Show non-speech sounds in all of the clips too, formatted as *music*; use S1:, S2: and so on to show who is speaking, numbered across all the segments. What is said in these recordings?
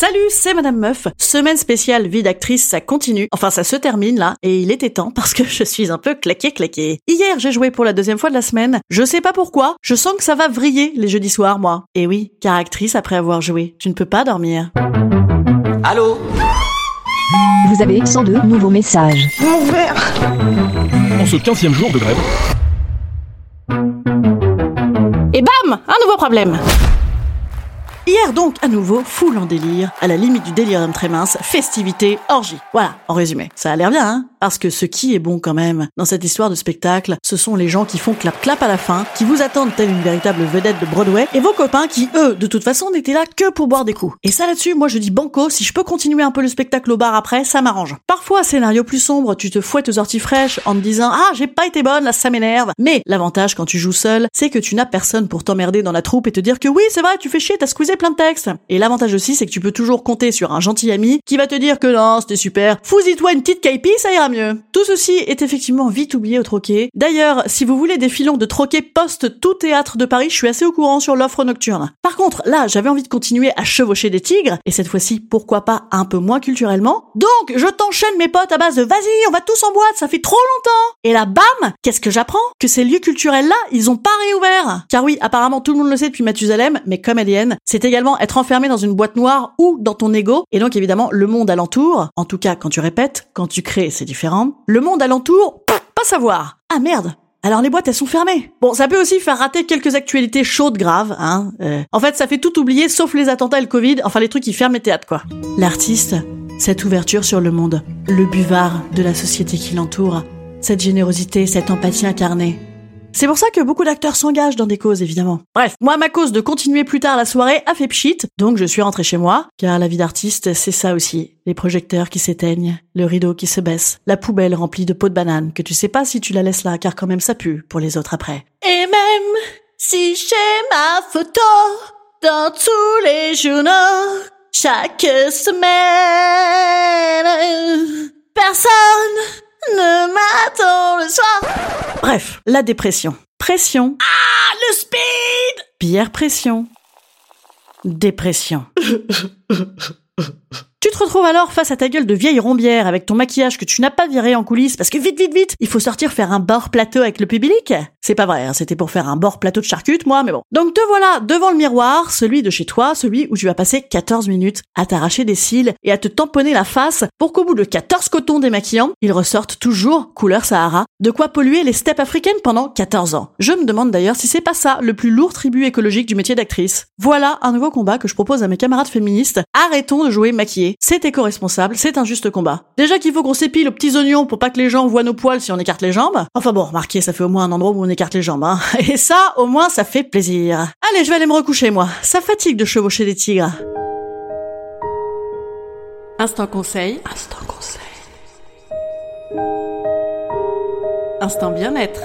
S1: Salut, c'est Madame Meuf. Semaine spéciale vie d'actrice, ça continue. Enfin, ça se termine là, et il était temps *laughs* parce que je suis un peu claqué claqué. Hier, j'ai joué pour la deuxième fois de la semaine. Je sais pas pourquoi, je sens que ça va vriller les jeudis soirs, moi. Et oui, car actrice après avoir joué, tu ne peux pas dormir.
S2: Allô
S3: Vous avez 102 nouveaux messages.
S4: En ce 15e jour de grève,
S1: Et bam Un nouveau problème Hier donc, à nouveau, foule en délire, à la limite du délirium très mince, festivité, orgie. Voilà, en résumé. Ça a l'air bien, hein Parce que ce qui est bon quand même, dans cette histoire de spectacle, ce sont les gens qui font clap-clap à la fin, qui vous attendent telle une véritable vedette de Broadway, et vos copains qui, eux, de toute façon, n'étaient là que pour boire des coups. Et ça là-dessus, moi je dis banco, si je peux continuer un peu le spectacle au bar après, ça m'arrange. Parfois, scénario plus sombre, tu te fouettes aux orties fraîches en te disant « Ah, j'ai pas été bonne, là ça m'énerve ». Mais l'avantage quand tu joues seul, c'est que tu n'as personne pour t'emmerder dans la troupe et te dire que oui, c'est vrai, tu fais chier, t'as squeezé plein de textes. Et l'avantage aussi, c'est que tu peux toujours compter sur un gentil ami qui va te dire que non, c'était super, fous-y-toi une petite caipi, ça ira mieux. Tout ceci est effectivement vite oublié au troquet. D'ailleurs, si vous voulez des filons de troquet post tout théâtre de Paris, je suis assez au courant sur l'offre nocturne. Par contre, là, j'avais envie de continuer à chevaucher des tigres, et cette fois-ci, pourquoi pas un peu moins culturellement. Donc, je t'enchaîne mes potes à base de vas-y, on va tous en boîte, ça fait trop longtemps. Et là, bam, qu'est-ce que j'apprends? Que ces lieux culturels-là, ils ont pas réouvert. Car oui, apparemment tout le monde le sait depuis Mathusalem, mais comme Alien, c'est également être enfermé dans une boîte noire ou dans ton ego, et donc évidemment le monde alentour, en tout cas quand tu répètes, quand tu crées, c'est différent. Le monde alentour, pas savoir. Ah merde, alors les boîtes elles sont fermées. Bon, ça peut aussi faire rater quelques actualités chaudes graves, hein. Euh, en fait, ça fait tout oublier sauf les attentats et le Covid, enfin les trucs qui ferment les théâtres quoi. L'artiste, cette ouverture sur le monde, le buvard de la société qui l'entoure, cette générosité, cette empathie incarnée. C'est pour ça que beaucoup d'acteurs s'engagent dans des causes, évidemment. Bref, moi, ma cause de continuer plus tard la soirée a fait pchit, donc je suis rentrée chez moi, car la vie d'artiste, c'est ça aussi. Les projecteurs qui s'éteignent, le rideau qui se baisse, la poubelle remplie de pots de banane, que tu sais pas si tu la laisses là, car quand même ça pue pour les autres après. Et même si j'ai ma photo dans tous les journaux, chaque semaine, personne ne m'attend le soir. Bref, la dépression. Pression. Ah, le speed Bière pression. Dépression. *laughs* Tu te retrouves alors face à ta gueule de vieille rombière avec ton maquillage que tu n'as pas viré en coulisses parce que vite, vite, vite, il faut sortir faire un bord plateau avec le public? C'est pas vrai, hein, c'était pour faire un bord plateau de charcute, moi, mais bon. Donc te voilà devant le miroir, celui de chez toi, celui où tu vas passer 14 minutes à t'arracher des cils et à te tamponner la face pour qu'au bout de 14 cotons démaquillants, ils ressortent toujours couleur Sahara, de quoi polluer les steppes africaines pendant 14 ans. Je me demande d'ailleurs si c'est pas ça le plus lourd tribut écologique du métier d'actrice. Voilà un nouveau combat que je propose à mes camarades féministes. Arrêtons de jouer C'est éco-responsable, c'est un juste combat. Déjà qu'il faut qu'on s'épile aux petits oignons pour pas que les gens voient nos poils si on écarte les jambes. Enfin bon, remarquez, ça fait au moins un endroit où on écarte les jambes, hein. *laughs* Et ça, au moins, ça fait plaisir. Allez, je vais aller me recoucher, moi. Ça fatigue de chevaucher des tigres. Instant conseil. Instant conseil. Instant bien-être.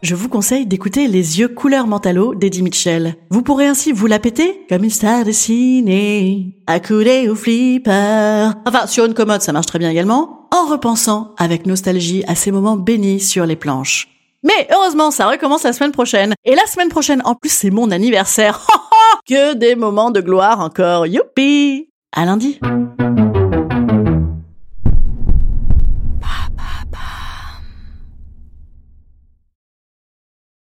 S1: Je vous conseille d'écouter Les yeux couleur mentalo d'Eddie Mitchell. Vous pourrez ainsi vous la péter comme une star de ciné, accoudée au flipper. Enfin, sur une commode, ça marche très bien également, en repensant avec nostalgie à ces moments bénis sur les planches. Mais heureusement, ça recommence la semaine prochaine. Et la semaine prochaine, en plus, c'est mon anniversaire. *laughs* que des moments de gloire encore. Youpi! À lundi.